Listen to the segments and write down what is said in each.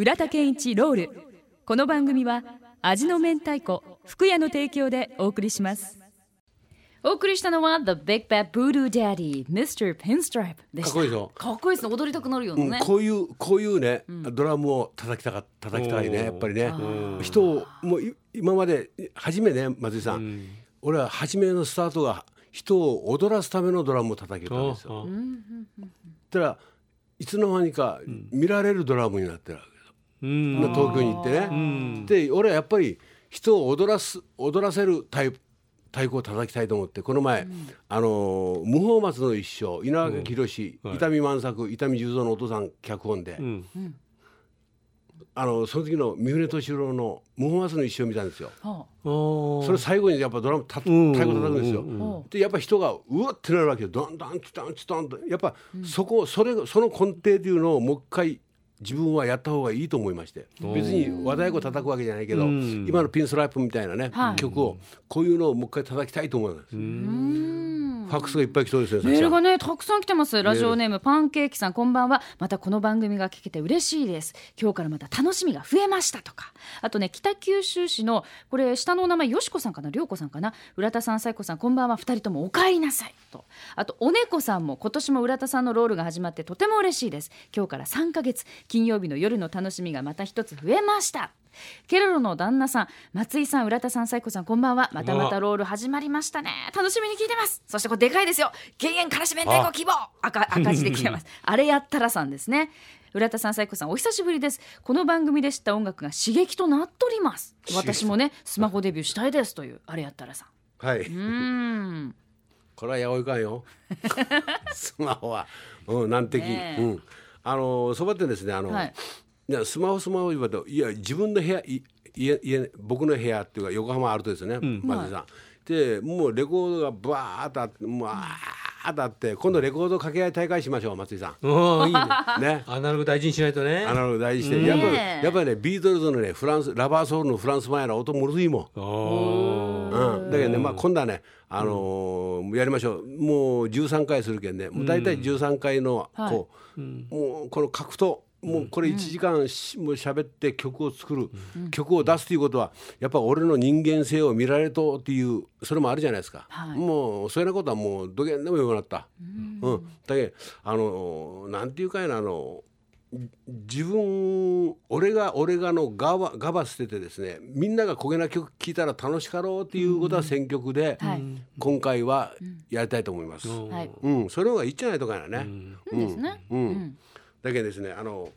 浦田健一ロール。この番組は味の明太子福屋の提供でお送りします。お送りしたのは The Big Bad Voodoo Daddy Mr. Pinstripe でした。かっこいいでしょ？かっこいいですね。踊りたくなるようなうんね、こういうこういうね、ドラムを叩きたか叩きたいねやっぱりね。人をもうい今まで初めね松井さん、俺は初めのスタートが人を踊らすためのドラムを叩けたんですよ。たらいつの間にか見られるドラムになってる東京に行ってね。で俺はやっぱり人を踊らす踊らせるタイプ太鼓を叩きたいと思ってこの前、あのー無法松の一生稲垣宏、伊丹万作伊丹十三のお父さん脚本で、ん。あのその時の三船敏郎の無法松の一生を見たんですよ。それ最後にやっぱドラムた太ん。鼓叩くんですよ。ん。でやっぱ人がうわってなるわけよ。どんどんチタンチタンとやっぱそこそれその根底というのをもう一回自分はやった方がいいと思いまして別に和太鼓叩くわけじゃないけどん。今のピンストライプみたいなね、はい。曲をこういうのをもう一回叩きたいと思います。うんファックスがいっぱい来そうですね。メールがねたくさん来てます。ラジオネームパンケーキさんこんばんは。またこの番組が聞けて嬉しいです。今日からまた楽しみが増えましたとか。あとね北九州市のこれ下のお名前よしこさんかな？りょうこさんかな？浦田さんさいこさんこんばんは。二人ともお帰りなさい。と。あとお猫さんも今年も浦田さんのロールが始まってとても嬉しいです。今日から3ヶ月金曜日の夜の楽しみがまた一つ増えましたケロロの旦那さん松井さん浦田さんさいこさんこんばんは。またまたロール始まりましたね。楽しみに聞いてます。そしてこれでかいですよ。減塩からし明太子希望。赤 赤字で来てます。あれやったらさんですね。浦田さん、さいこさん、お久しぶりです。この番組で知った音楽が刺激となっております。私もね、スマホデビューしたいです。という、あれやったらさん。はい、うーん。これはやおいかんよ。スマホは、うん、難敵。ねえ。うん、あのそばってですね、あの、はいスマホスマホ言われていや自分の部屋い家家僕の部屋っていうか横浜あるとですね、松井さん。でもうレコードがバーッとあってもうあーっとあって今度レコード掛け合い大会しましょう松井さおーいいね。ん。ね。アナログ大事にしないとね。アナログ大事にして、やっぱりやっぱりねビートルズのねフランスラバーソウルのフランス前の音もるずいもん。うん、だけどね、まあ、今度はね、あのーやりましょう。もう13回するけんねもう大体13回のこう、もうこの格闘もうこれ1時間し、もう喋って曲を作る、曲を出すということはやっぱ俺の人間性を見られとっていうそれもあるじゃないですか、はい。もうそういうようなことはもうどげんでもよくなった、うん。だけどあのなんていうかいなあの自分俺が俺がのガバガバ捨ててですねみんなが焦げな曲聴いたら楽しかろうっていうことは選曲で、はい。今回はやりたいと思います。うん、はい。それの方がいいんじゃないとかやね。いいですね。うんだけどですねあの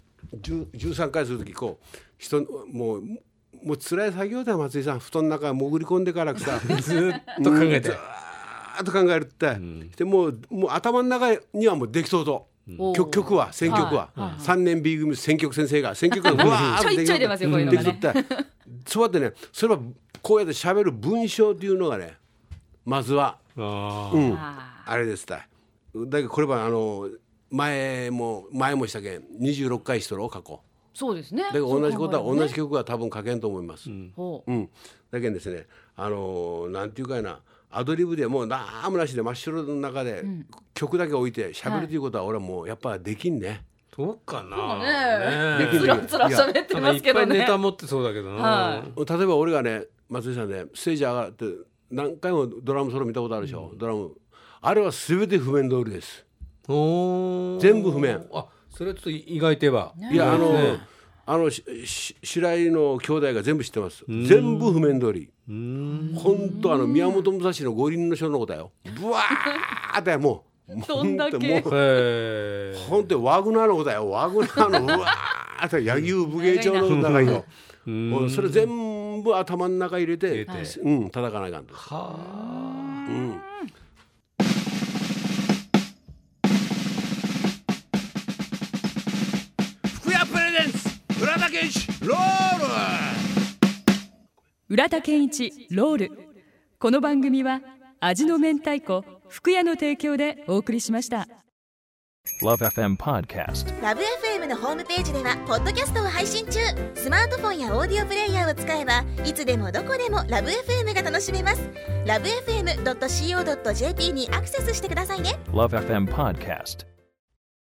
10 13回する時こう人もうもう辛い作業だよ松井さん。布団の中に潜り込んでからさ ずーっと考えて。ずーっと考えるって、でもうもう頭の中にはもうできそうと。曲曲は選曲は、はいはい。三年 B 組選曲先生が選曲が うわーっと。ちょいちょい出ますよこういうのがね。できとって。そうやってねそれはこうやって喋る文章っていうのがねまずは。あー。うん。ああれですただけどこれはあの前も前もしたけん26回しとろ過去。ーそうですね。だけど同じことはそう考える同じ曲は多分書けんと思います。ねほうう。ん、だけどですねあのーなんていうかいなアドリブでもうなんもなしで真っ白の中で曲だけ置いて喋るということは俺はもうやっぱできんね。そうかな。ね。できるつらつら喋ってますけどね。ぱいネ。タ持ってそうだけどな、は例えば俺がね松井さんねステージ上がって何回もドラムソロ見たことあるでしょ、ドラム。あれは全て譜面通りです。全部譜面。あそれはちょっと意外といえば、いやあの、ねあのしし白井の兄弟が全部知ってます。全部譜面通り。本当あの宮本武蔵の五輪の書のことだよ。ブワーってもうどんだけ？本当にワグナーのことだよ。ワグナーの うわーって柳生武芸帳の中によもうそれ全部頭の中入れて入れて。うん叩かないかんと。はうん一ロール。浦田健一ロール。この番組は味の明太子福屋の提供でお送りしました。Love FM Podcast. ラブ f m のホームページではポッドキャストを配信中。スマートフォンやオーディオプレイヤーを使えばいつでもどこでもラブ f m が楽しめます。ラブ FM.co.jp にアクセスしてくださいね。Love FM Podcast.